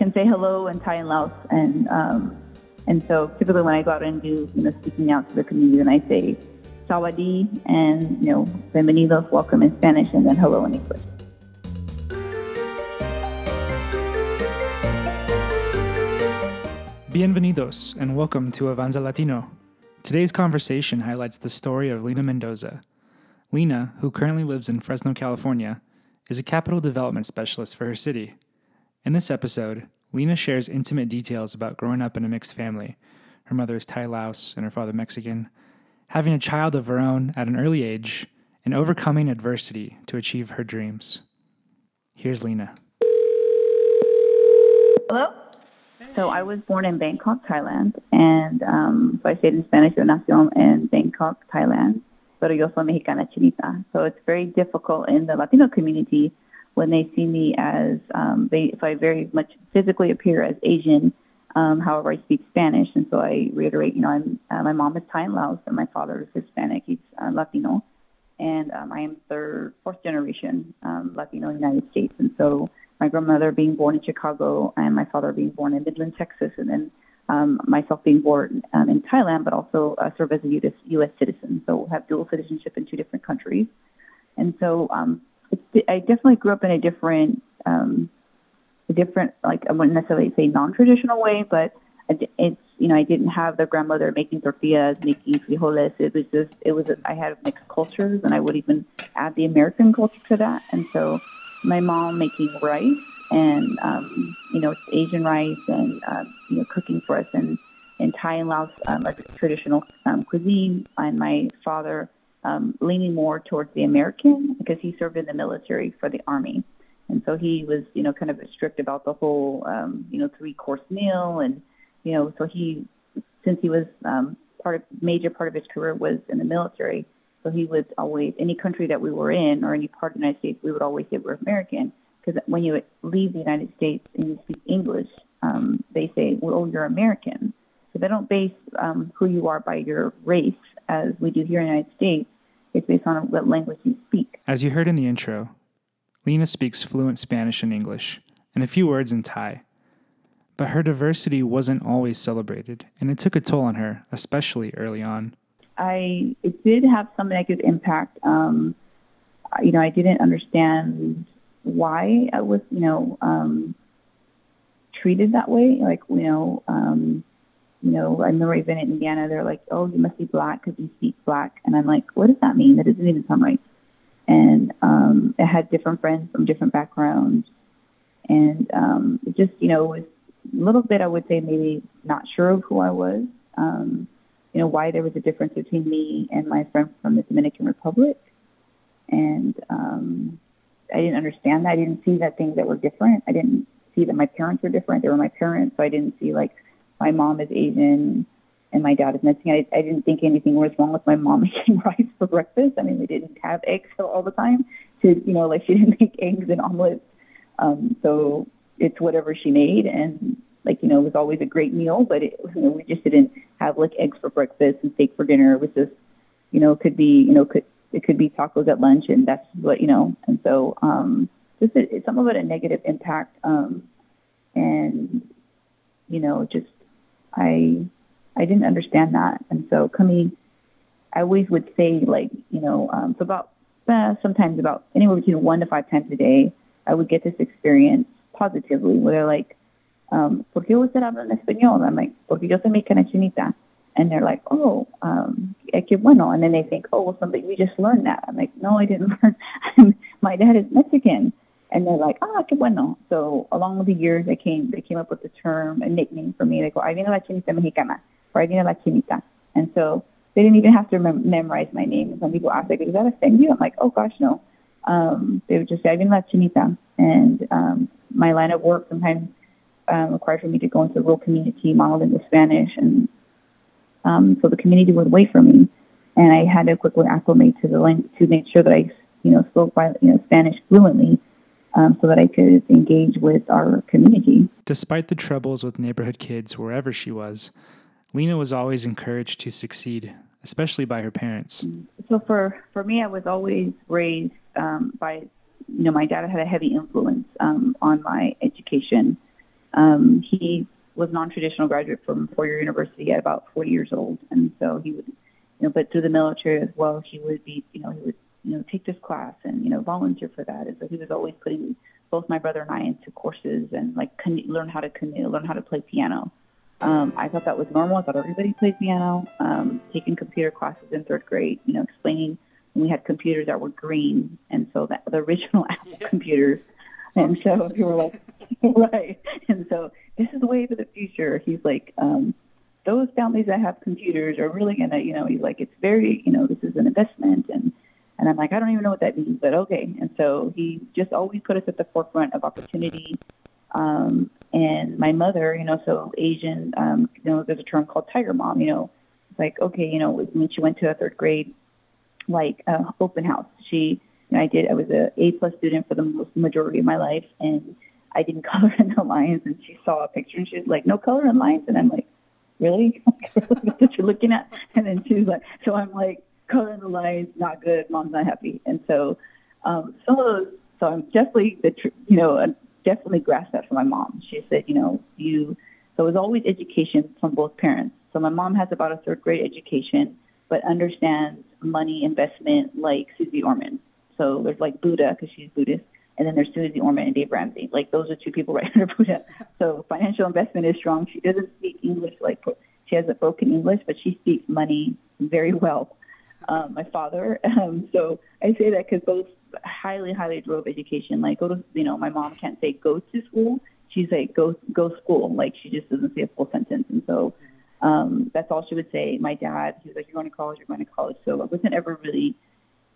can say hello in Thai and Laos, and um, and so typically when I go out and do you know speaking out to the community, then I say sawadi and you know bienvenidos, welcome in Spanish, and then hello in English. Bienvenidos and welcome to Avanza Latino. Today's conversation highlights the story of Lena Mendoza. Lena, who currently lives in Fresno, California, is a capital development specialist for her city. In this episode, Lena shares intimate details about growing up in a mixed family. Her mother is Thai Laos and her father Mexican, having a child of her own at an early age, and overcoming adversity to achieve her dreams. Here's Lena. Hello. So I was born in Bangkok, Thailand, and um, so I stayed in Spanish Nación in Bangkok, Thailand. Pero yo soy mexicana chinita, so it's very difficult in the Latino community when they see me as um, they so I very much physically appear as Asian. Um, however, I speak Spanish, and so I reiterate, you know, I'm, uh, my mom is Thai and Laos, and my father is Hispanic. He's uh, Latino, and um, I am third, fourth generation um, Latino in the United States. And so my grandmother being born in Chicago, and my father being born in Midland, Texas, and then um, myself being born um, in Thailand, but also uh, serve as a U.S. U.S. citizen. So we have dual citizenship in two different countries. And so um, I definitely grew up in a different, um, a different, like I wouldn't necessarily say non-traditional way, but it's you know I didn't have the grandmother making tortillas, making frijoles. It was just it was I had mixed cultures, and I would even add the American culture to that. And so my mom making rice and um, you know Asian rice and um, you know cooking for us and in Thai and Laos um, traditional um, cuisine, and my father um, leaning more towards the American because he served in the military for the army, and so he was, you know, kind of strict about the whole, um, you know, three course meal, and you know, so he, since he was um, part of major part of his career was in the military, so he would always any country that we were in or any part of the United States, we would always say we're American. Because when you leave the United States and you speak English, um, they say, well, you're American. So they don't base um, who you are by your race as we do here in the United States. It's based on what language you speak. As you heard in the intro, Lena speaks fluent Spanish and English, and a few words in Thai. But her diversity wasn't always celebrated, and it took a toll on her, especially early on. I it did have some negative impact. Um, you know, I didn't understand why I was, you know, um, treated that way. Like, you know, um, you know, I remember even in Indiana, they're like, "Oh, you must be black because you speak black," and I'm like, "What does that mean? That doesn't even sound right." And um, I had different friends from different backgrounds, and um, it just, you know, was a little bit, I would say, maybe not sure of who I was. Um, you know, why there was a difference between me and my friend from the Dominican Republic, and um, I didn't understand that. I didn't see that things that were different. I didn't see that my parents were different. They were my parents, so I didn't see like my mom is Asian and my dad is Mexican. I, I didn't think anything was wrong with my mom making rice for breakfast. I mean, we didn't have eggs all the time. To you know, like she didn't make eggs and omelets. Um, so it's whatever she made, and like you know, it was always a great meal. But it, you know, we just didn't have like eggs for breakfast and steak for dinner. It was just, you know, could be, you know, could it could be tacos at lunch, and that's what you know. And so, um, just it, some of it a negative impact, um, and you know, just I I didn't understand that, and so coming, I always would say like you know, um, so about uh, sometimes about anywhere between one to five times a day, I would get this experience positively where they're like, um, ¿por qué usted habla en español? I'm like, porque yo soy mexicana chinita. And they're like, oh, um, eh, qué bueno. And then they think, oh, well, somebody, we just learned that. I'm like, no, I didn't learn. My dad is Mexican. And they're like, ah, qué bueno. So along the years, they came, they came up with the term, a nickname for me. They go, ahí viene la chinita mexicana, or ahí viene la chinita. And so they didn't even have to mem- memorize my name. And some people ask, like, does that offend you? I'm like, oh gosh, no. Um, they would just say, ahí viene la chinita. And um, my line of work sometimes um, required for me to go into the rural community, monolingual Spanish, and um, so the community would wait for me, and I had to quickly acclimate to the language to make sure that I, you know, spoke by, you know Spanish fluently um, so that I could engage with our community. Despite the troubles with neighborhood kids wherever she was, Lena was always encouraged to succeed, especially by her parents. So for, for me, I was always raised um, by, you know, my dad had a heavy influence um, on my education. um, he was non-traditional graduate from four-year university at about 40 years old, and so he would, you know, but through the military as well, he would be, you know, he would, you know, take this class and you know volunteer for that, and so he was always putting both my brother and I into courses and like canoe, learn how to canoe, learn how to play piano. Um, I thought that was normal. I thought everybody played piano. Um, taking computer classes in third grade, you know, explaining when we had computers that were green, and so that the original Apple yeah. computers. And so we were like, right. And so this is the way for the future. He's like, um, those families that have computers are really gonna, you know, he's like, it's very, you know, this is an investment, and and I'm like, I don't even know what that means, but okay. And so he just always put us at the forefront of opportunity. Um, and my mother, you know, so Asian, um, you know, there's a term called tiger mom, you know, it's like, okay, you know, when she went to a third grade, like uh, open house, she, you know, I did, I was a A plus student for the most majority of my life. And I didn't color in the lines. And she saw a picture and she was like, no color in lines. And I'm like, really? What you're looking at? And then she was like, so I'm like, color in the lines, not good, mom's not happy. And so um, some of those, so I'm definitely, the tr- you know, uh, definitely grasped that from my mom. She said, you know, you, so it was always education from both parents. So my mom has about a third grade education, but understands money investment like Susie Orman. So there's like Buddha because she's Buddhist, and then there's Susie Orman and Dave Ramsey. Like those are two people right under Buddha. So financial investment is strong. She doesn't speak English like she has a broken English, but she speaks money very well um, my father. Um, so I say that because both highly, highly drove education. Like go to, you know, my mom can't say go to school. She's like go go school. Like she just doesn't say a full sentence. And so um, that's all she would say. My dad, he was like, you're going to college, you're going to college. So I wasn't ever really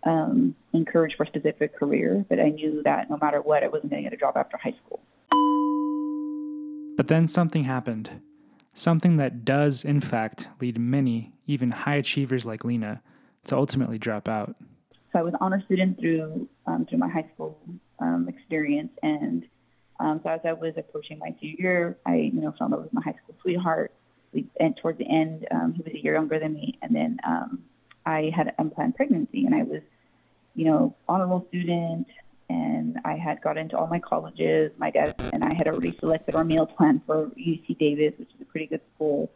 um, encouraged for a specific career, but I knew that no matter what, I wasn't going to get a job after high school. But then something happened. Something that does, in fact, lead many, even high achievers like Lena, to ultimately drop out? So I was honor student through um, through my high school um, experience, and um, so as I was approaching my senior year, I you know fell in love with my high school sweetheart. We and towards the end, um, he was a year younger than me, and then um, I had an unplanned pregnancy, and I was you know honorable student, and I had got into all my colleges. My dad and I had already selected our meal plan for UC Davis, which is a pretty good school.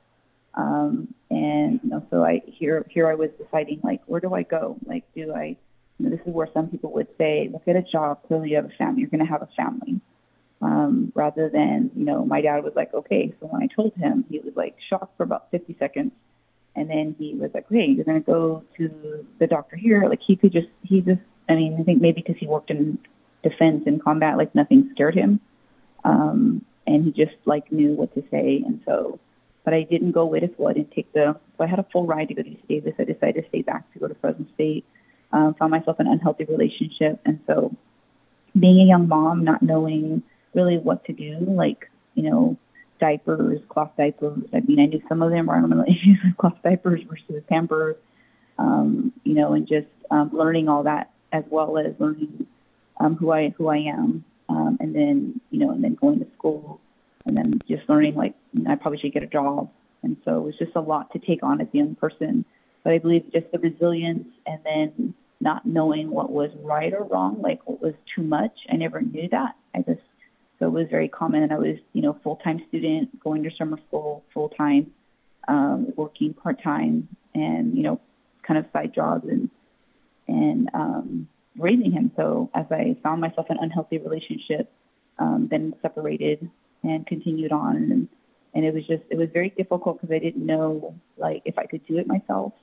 Um, and you know, so I here here I was deciding like, where do I go? Like, do I? You know, this is where some people would say, look at a job. Clearly, you have a family. You're going to have a family. Um, rather than you know, my dad was like, okay. So when I told him, he was like shocked for about 50 seconds, and then he was like, hey, you're to go to the doctor here. Like he could just he just. I mean, I think maybe because he worked in defense and combat, like nothing scared him. Um, and he just like knew what to say. And so but I didn't go it. So I didn't take the. So I had a full ride to go to Davis. I decided to stay back to go to Fresno State. Um, found myself in an unhealthy relationship, and so being a young mom, not knowing really what to do, like you know, diapers, cloth diapers. I mean, I knew some of them were hormonal issues with cloth diapers versus Pampers. Um, you know, and just um, learning all that as well as learning um, who I who I am, um, and then you know, and then going to school and then just learning like I probably should get a job. And so it was just a lot to take on as a young person. But I believe just the resilience and then not knowing what was right or wrong, like what was too much. I never knew that. I just so it was very common. I was, you know, full time student, going to summer school full time, um, working part time, and you know, kind of side jobs and and um, raising him. So as I found myself in unhealthy relationship, um, then separated and continued on. And, and it was just, it was very difficult because I didn't know, like, if I could do it myself,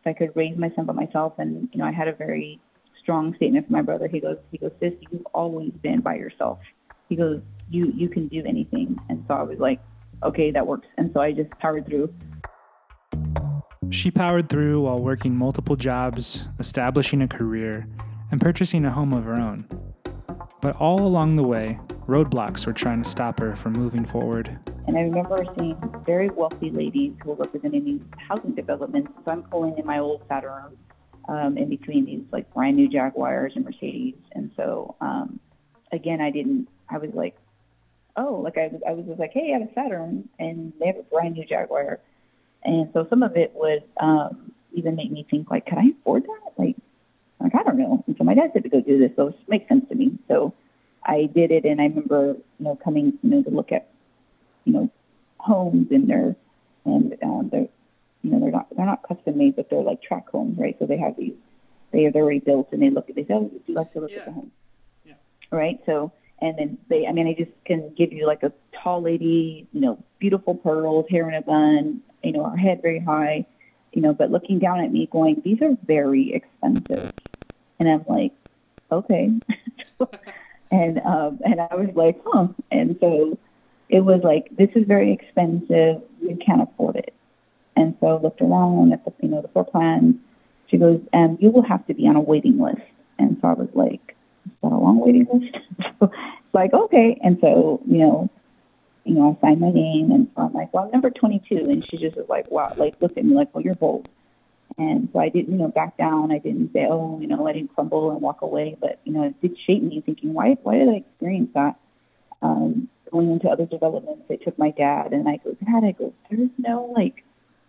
if I could raise my son by myself. And, you know, I had a very strong statement from my brother. He goes, he goes, sis, you've always been by yourself. He goes, you, you can do anything. And so I was like, okay, that works. And so I just powered through. She powered through while working multiple jobs, establishing a career, and purchasing a home of her own. But all along the way, roadblocks were trying to stop her from moving forward. And I remember seeing very wealthy ladies who were representing these housing developments. So I'm pulling in my old Saturn um, in between these like brand new Jaguars and Mercedes. And so um, again, I didn't. I was like, oh, like I was. I was just like, hey, I have a Saturn, and they have a brand new Jaguar. And so some of it would um, even make me think like, could I afford that? Like, like, I don't know. And so my dad said to go do this, so it makes sense to me. So I did it, and I remember, you know, coming, you know, to look at you know, homes and they're and um, they're you know they're not they're not custom made, but they're like tract homes, right? So they have these they are already built and they look at they say, oh, do you like to look Yeah. at the home? Yeah. Right. So and then they I mean I just can give you like a tall lady, you know, beautiful pearls, hair in a bun, you know, her head very high, you know, but looking down at me going, these are very expensive, and I'm like, okay. and um, and I was like, huh. And so it was like, this is very expensive. We can't afford it. And so I looked around at the you know the floor plan. She goes, and you will have to be on a waiting list. And so I was like, is that a long waiting list? so it's like okay. And so you know. You know, I signed my name, and so I'm like, "Well, I'm number 22," and she just was like, "Wow!" Like, looked at me like, "Well, you're bold." And so I didn't, you know, back down. I didn't say, oh, you know, I didn't crumble and walk away. But, you know, it did shape me thinking, why, why did I experience that? Um, going into other developments, I took my dad and I go, Dad, I go, there's no like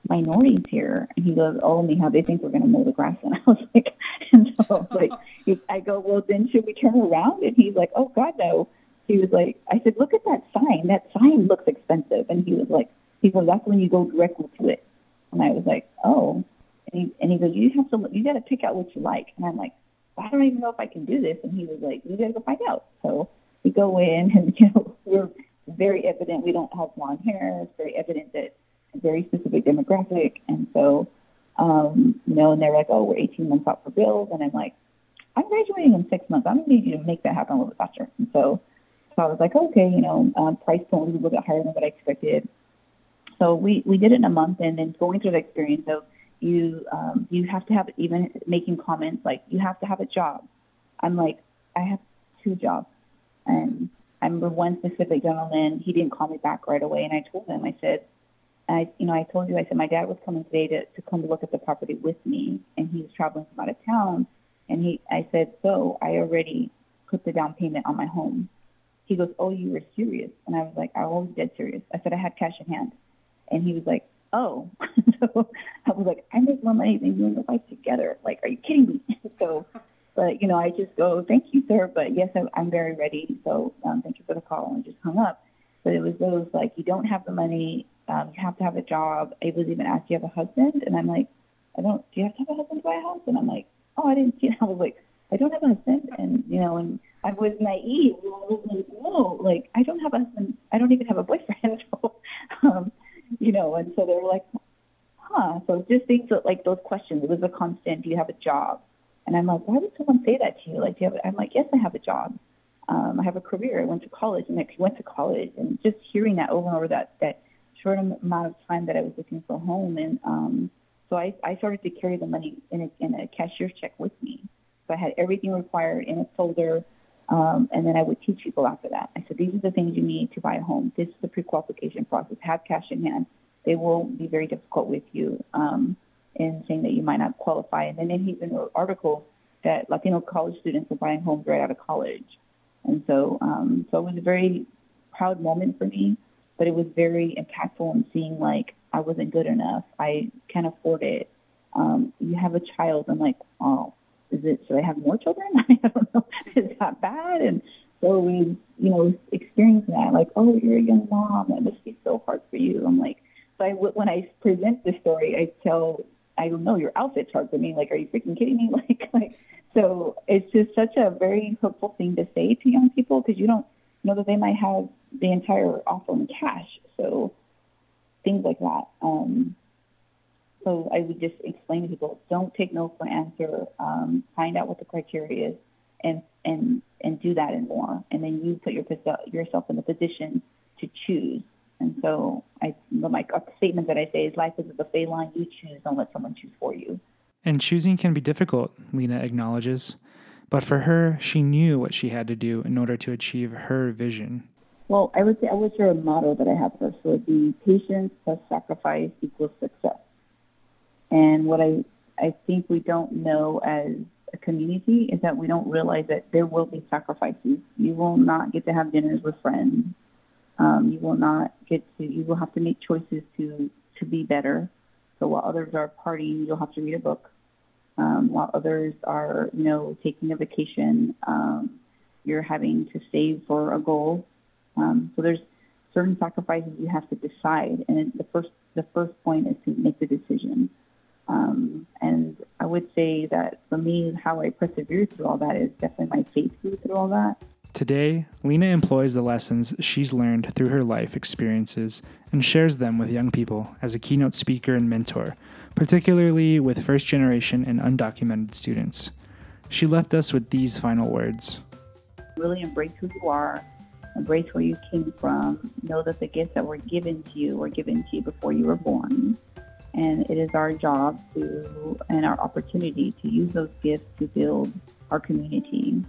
minorities here. And he goes, oh, Mija, they think we're going to mow the grass. And I was like, and so like, I go, well, then should we turn around? And he's like, oh, God, no. He was like, I said, look at that sign. That sign looks expensive. And he was like, he goes, that's when you go directly to it. And I was like, oh. And he, and he goes, you have to, you got to pick out what you like. And I'm like, I don't even know if I can do this. And he was like, you got to go find out. So we go in and, you know, we're very evident we don't have blonde hair. It's very evident that a very specific demographic. And so, um, you know, and they're like, oh, we're 18 months out for bills. And I'm like, I'm graduating in six months. I'm going to need you to make that happen a little bit faster. And so, so I was like, okay, you know, um, price point was a little bit higher than what I expected. So we, we did it in a month and then going through the experience of you, um, you have to have even making comments like you have to have a job. I'm like, I have two jobs. And I remember one specific gentleman, he didn't call me back right away. And I told him, I said, I, you know, I told you, I said, my dad was coming today to, to come to look at the property with me and he was traveling from out of town. And he, I said, so I already put the down payment on my home. He goes, oh, you were serious. And I was like, I was dead serious. I said, I had cash in hand. And he was like, oh. so I was like, I make more money than you and your wife together. Like, are you kidding me? so, but, you know, I just go, thank you, sir. But yes, I'm, very ready. So um, thank you for the call. And just hung up. But it was those like, you don't have the money. Um, you have to have a job. I was even asked, do you have a husband? And I'm like, I don't, do you have to have a husband to buy a house? And I'm like, oh, I didn't see it. I was like, I don't have a husband. And, you know, and I was naive. I was like, no, like, I don't have a husband. I don't even have a boyfriend. Um, you know, and so they were like, huh. So just things that, like those questions. It was a constant, do you have a job? And I'm like, why would someone say that to you? Like, do you have, I'm like, yes, I have a job. Um, I have a career. I went to college and I went to college and just hearing that over and over that, that short amount of time that I was looking for home. And, um, so I, I started to carry the money in a, in a cashier's check with me. So I had everything required in a folder. Um, and then I would teach people after that. I said, these are the things you need to buy a home. This is the pre-qualification process. Have cash in hand. They will be very difficult with you um, in saying that you might not qualify. And then he even wrote an article that Latino college students are buying homes right out of college. And so, um, so it was a very proud moment for me, but it was very impactful in seeing like I wasn't good enough. I can't afford it. Um, you have a child. I'm like, oh, is it, should I have more children? I don't know. Is that bad? And so we, you know, experiencing that, like, oh, you're a young mom. It must be so hard for you. I'm like, so I, when I present the story, I tell, I don't know, your outfit's hard for me. Like, are you freaking kidding me? Like, like, so it's just such a very hopeful thing to say to young people because you don't know that they might have the entire offer in cash. So things like that. Um, so I would just explain to people, don't take no for an answer. Um, find out what the criteria is, and and and do that and more. And then you put your, yourself in the position to choose. And so I, my statement that I say is, life is a buffet line. You choose. Don't let someone choose for you. And choosing can be difficult, Lena acknowledges. But for her, she knew what she had to do in order to achieve her vision. Well, I would say I would share a motto that I have for us. So it'd be patience plus sacrifice equals success. And what I I think we don't know as a community is that we don't realize that there will be sacrifices. You will not get to have dinners with friends. Um, you will not get to. You will have to make choices to to be better. So while others are partying, you'll have to read a book. Um, while others are, you know, taking a vacation, um, you're having to save for a goal. Um, so there's certain sacrifices you have to decide, and the first the first point is to make the decision. Um, and I would say that for me, how I persevered through all that is definitely my faith grew through all that. Today, Lena employs the lessons she's learned through her life experiences and shares them with young people as a keynote speaker and mentor, particularly with first generation and undocumented students. She left us with these final words Really embrace who you are, embrace where you came from, know that the gifts that were given to you were given to you before you were born. And it is our job to and our opportunity to use those gifts to build our community.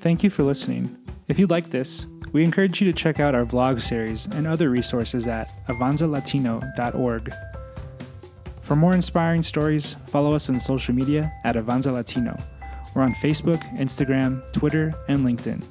Thank you for listening. If you like this, we encourage you to check out our vlog series and other resources at avanzalatino.org. For more inspiring stories, follow us on social media at Avanza Latino. We're on Facebook, Instagram, Twitter, and LinkedIn.